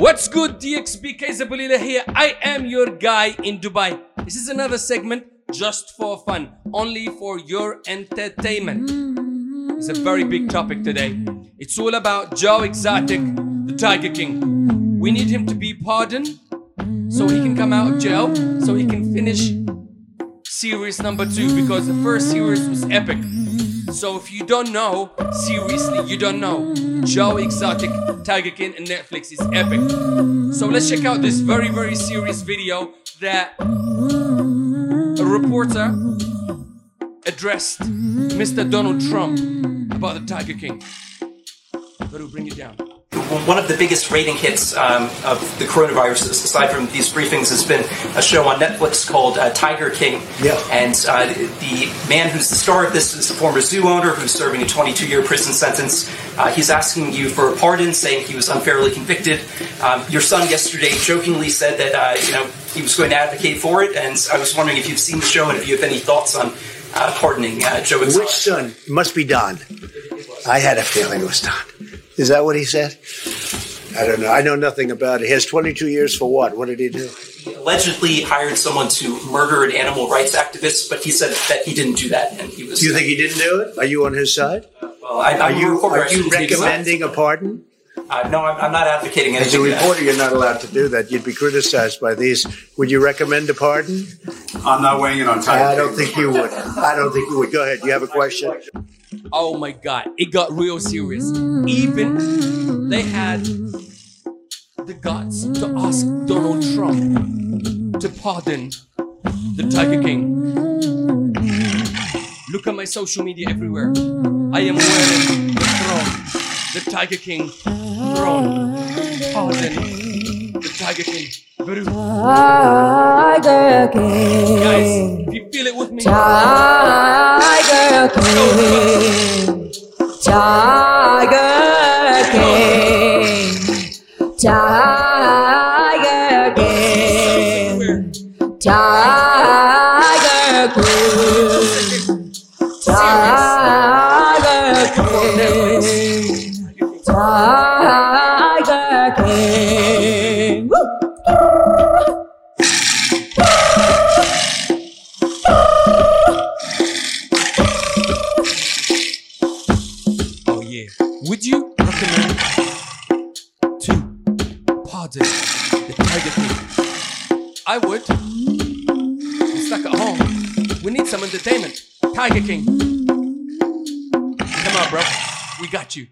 What's good, DXBK Zabulila here. I am your guy in Dubai. This is another segment just for fun, only for your entertainment. It's a very big topic today. It's all about Joe Exotic, the Tiger King. We need him to be pardoned so he can come out of jail, so he can finish series number two because the first series was epic. So if you don't know, seriously, you don't know. Joe Exotic, Tiger King, and Netflix is epic. So let's check out this very, very serious video that a reporter addressed Mr. Donald Trump about the Tiger King. Better bring it down one of the biggest rating hits um, of the coronavirus, aside from these briefings, has been a show on Netflix called uh, Tiger King. Yeah. And uh, the man who's the star of this is a former zoo owner who's serving a 22 year prison sentence. Uh, he's asking you for a pardon, saying he was unfairly convicted. Um, your son yesterday jokingly said that uh, you know he was going to advocate for it, and I was wondering if you've seen the show and if you have any thoughts on uh, pardoning uh, Joe. Which son? It must be Don. I had a feeling it was Don. Is that what he said? I don't know. I know nothing about it. He has 22 years for what? What did he do? He allegedly hired someone to murder an animal rights activist, but he said that he didn't do that, and he was. Do you think he didn't do it? Are you on his side? Uh, well, I, are you are you recommending a pardon? Uh, no, I'm, I'm, not advocating anything. As a reporter, you're not allowed to do that. You'd be criticized by these. Would you recommend a pardon? I'm not weighing in on time. I don't think you would. I don't think you would. Go ahead. You have a question? Oh my God! It got real serious. Even they had the guts to ask Donald Trump to pardon the Tiger King. Look at my social media everywhere. I am wearing the throne, the Tiger King throne. Pardon the Tiger King. Tiger King. Guys, if you feel it with me. Tiger Tiger King. Tiger King. Tiger King. Would you recommend to pardon the Tiger King? I would. You're stuck at home. We need some entertainment. Tiger King. Come on, bro. We got you.